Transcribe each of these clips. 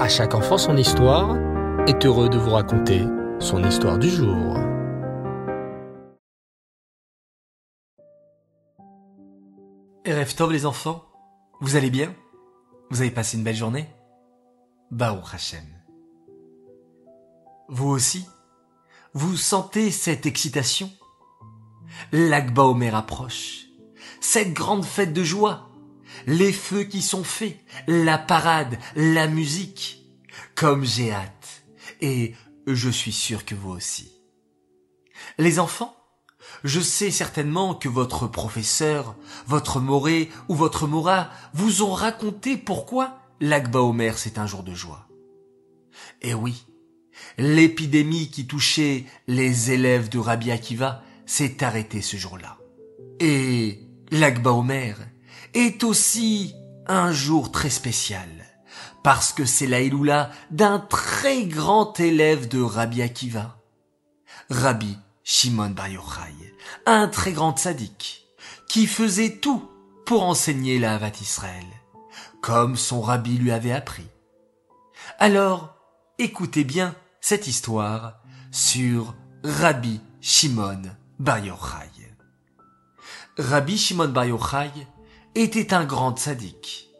À chaque enfant son histoire est heureux de vous raconter son histoire du jour. Erev Tov les enfants, vous allez bien? Vous avez passé une belle journée? Baruch Hashem. Vous aussi Vous sentez cette excitation? L'Akba Omer approche. Cette grande fête de joie. Les feux qui sont faits. La parade. La musique. Comme j'ai hâte. Et je suis sûr que vous aussi. Les enfants, je sais certainement que votre professeur, votre moré ou votre mora vous ont raconté pourquoi l'Akba Omer c'est un jour de joie. Et oui, l'épidémie qui touchait les élèves de Rabbi Akiva s'est arrêtée ce jour-là. Et l'Akba Omer est aussi un jour très spécial, parce que c'est la Iloula d'un très grand élève de Rabbi Akiva, Rabbi Shimon Bar Yochai, un très grand sadique, qui faisait tout pour enseigner la Havat Israël, comme son rabbi lui avait appris. Alors, écoutez bien cette histoire sur Rabbi Shimon Bar Yochai. Rabbi Shimon Bar Yochai était un grand sadique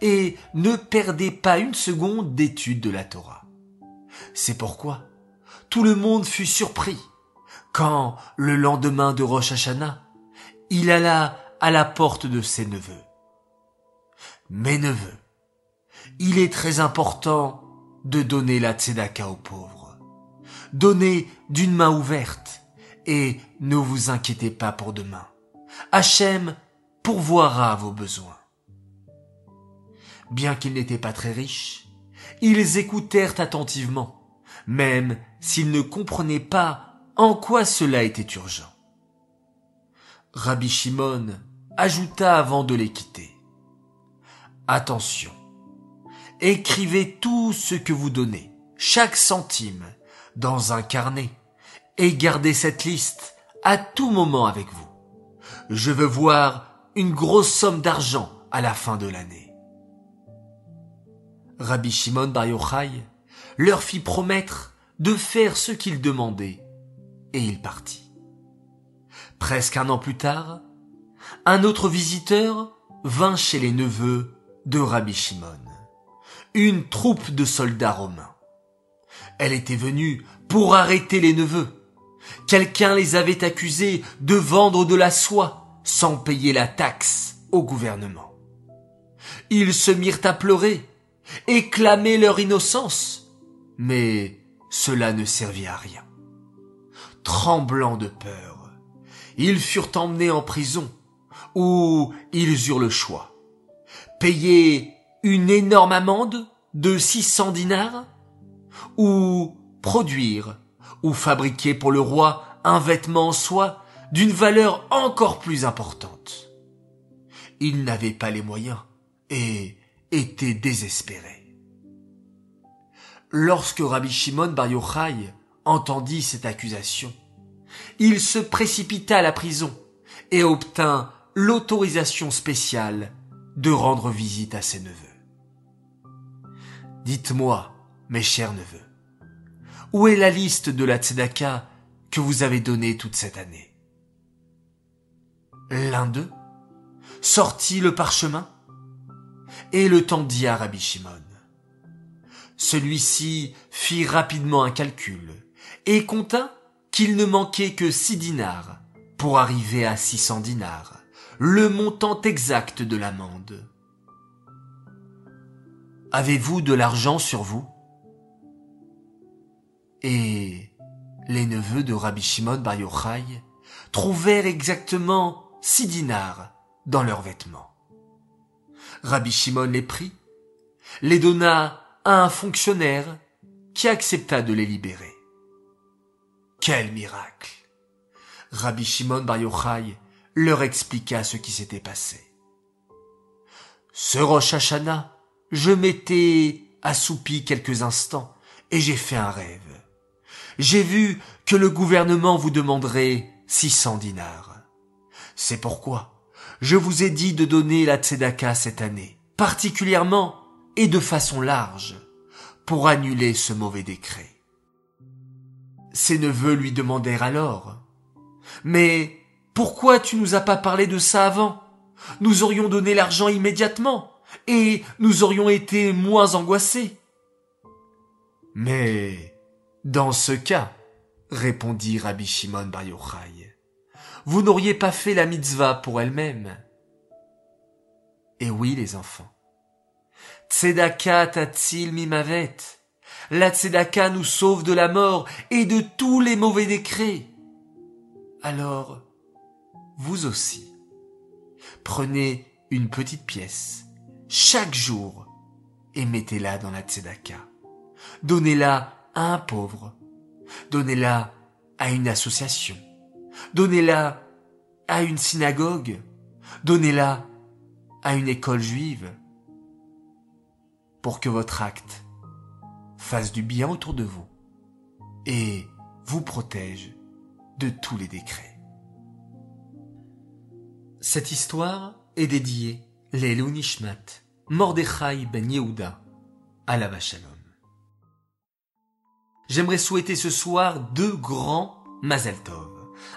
et ne perdait pas une seconde d'étude de la Torah. C'est pourquoi tout le monde fut surpris quand, le lendemain de Rosh Hashanah, il alla à la porte de ses neveux. Mes neveux, il est très important de donner la tzedaka aux pauvres. Donnez d'une main ouverte et ne vous inquiétez pas pour demain. Hachem pourvoira vos besoins. Bien qu'ils n'étaient pas très riches, ils écoutèrent attentivement, même s'ils ne comprenaient pas en quoi cela était urgent. Rabbi Shimon ajouta avant de les quitter. Attention, écrivez tout ce que vous donnez, chaque centime, dans un carnet, et gardez cette liste à tout moment avec vous. Je veux voir une grosse somme d'argent à la fin de l'année. Rabbi Shimon Bar Yochai leur fit promettre de faire ce qu'ils demandaient et il partit. Presque un an plus tard, un autre visiteur vint chez les neveux de Rabbi Shimon, une troupe de soldats romains. Elle était venue pour arrêter les neveux. Quelqu'un les avait accusés de vendre de la soie sans payer la taxe au gouvernement. Ils se mirent à pleurer et leur innocence, mais cela ne servit à rien tremblants de peur. Ils furent emmenés en prison, où ils eurent le choix. Payer une énorme amende de 600 dinars, ou produire ou fabriquer pour le roi un vêtement en soie d'une valeur encore plus importante. Ils n'avaient pas les moyens et étaient désespérés. Lorsque Rabbi Shimon Bar Yochai entendit cette accusation. Il se précipita à la prison et obtint l'autorisation spéciale de rendre visite à ses neveux. Dites-moi, mes chers neveux, où est la liste de la tzedaka que vous avez donnée toute cette année? L'un d'eux sortit le parchemin et le tendit à Rabbi Shimon. Celui-ci fit rapidement un calcul et compta qu'il ne manquait que six dinars pour arriver à six cents dinars, le montant exact de l'amende. Avez-vous de l'argent sur vous? Et les neveux de Rabbi Shimon Bar Yochai trouvèrent exactement six dinars dans leurs vêtements. Rabbi Shimon les prit, les donna à un fonctionnaire qui accepta de les libérer. Quel miracle Rabbi Shimon Bar Yochai leur expliqua ce qui s'était passé. Ce Rosh je m'étais assoupi quelques instants et j'ai fait un rêve. J'ai vu que le gouvernement vous demanderait 600 dinars. C'est pourquoi je vous ai dit de donner la tzedaka cette année, particulièrement et de façon large, pour annuler ce mauvais décret. Ses neveux lui demandèrent alors, Mais pourquoi tu nous as pas parlé de ça avant? Nous aurions donné l'argent immédiatement, et nous aurions été moins angoissés. Mais, dans ce cas, répondit Rabbi Shimon Bar Yochai, vous n'auriez pas fait la mitzvah pour elle-même. Et oui, les enfants. Tzedaka tatzil mimavet. La tzedaka nous sauve de la mort et de tous les mauvais décrets. Alors, vous aussi, prenez une petite pièce chaque jour et mettez-la dans la tzedaka. Donnez-la à un pauvre. Donnez-la à une association. Donnez-la à une synagogue. Donnez-la à une école juive. Pour que votre acte fasse du bien autour de vous et vous protège de tous les décrets. Cette histoire est dédiée Lelou Nishmat, Mordechai ben Yehuda, la Shalom. J'aimerais souhaiter ce soir deux grands Mazal Tov.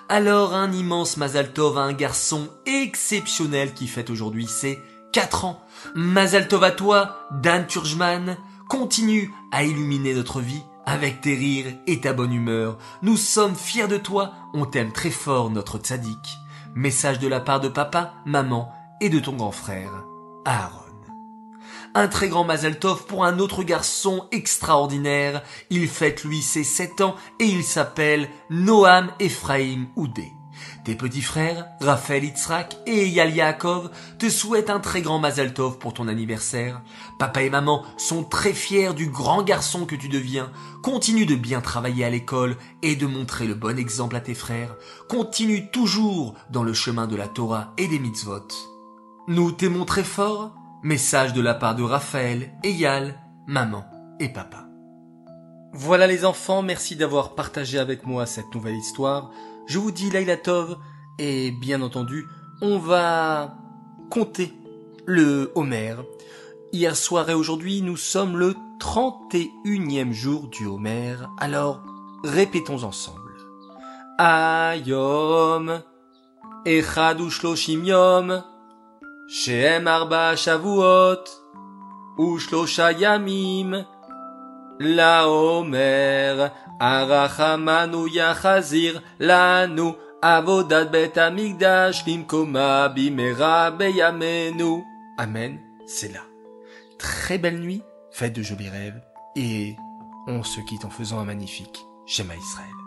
Alors un immense Mazal Tov à un garçon exceptionnel qui fête aujourd'hui ses 4 ans. Mazal Tov à toi, Dan Turjman, continue à illuminer notre vie avec tes rires et ta bonne humeur. Nous sommes fiers de toi, on t'aime très fort notre tzaddik. Message de la part de papa, maman et de ton grand frère, Aaron. Un très grand Mazel Tov pour un autre garçon extraordinaire. Il fête lui ses sept ans et il s'appelle Noam Ephraim Oudé. Tes petits frères, Raphaël Itzrak et Eyal Yaakov, te souhaitent un très grand Mazel Tov pour ton anniversaire. Papa et maman sont très fiers du grand garçon que tu deviens. Continue de bien travailler à l'école et de montrer le bon exemple à tes frères. Continue toujours dans le chemin de la Torah et des mitzvot. Nous t'aimons très fort. Message de la part de Raphaël, Eyal, maman et papa. Voilà les enfants, merci d'avoir partagé avec moi cette nouvelle histoire. Je vous dis Laila Tov et bien entendu, on va compter le Homer. Hier soir et aujourd'hui, nous sommes le 31e jour du Homer. Alors, répétons ensemble. Ayom, Echad Yom, Shem Arba Shavuot, Ushlosha Yamim, La Omer, Arachamanu Yachazir, Lanu, Avodat Bet Amigdash, Limkoma. Amen, c'est là. Très belle nuit, faites de jolis rêves, et on se quitte en faisant un magnifique Shema Israël.